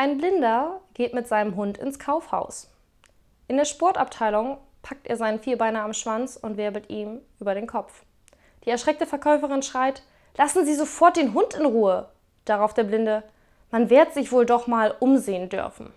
Ein Blinder geht mit seinem Hund ins Kaufhaus. In der Sportabteilung packt er seinen Vierbeiner am Schwanz und wirbelt ihm über den Kopf. Die erschreckte Verkäuferin schreit: Lassen Sie sofort den Hund in Ruhe! Darauf der Blinde: Man wird sich wohl doch mal umsehen dürfen.